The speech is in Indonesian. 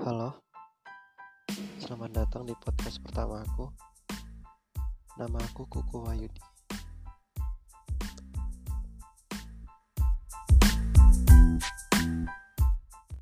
Halo, selamat datang di podcast pertama aku. Nama aku Kuku Wayudi.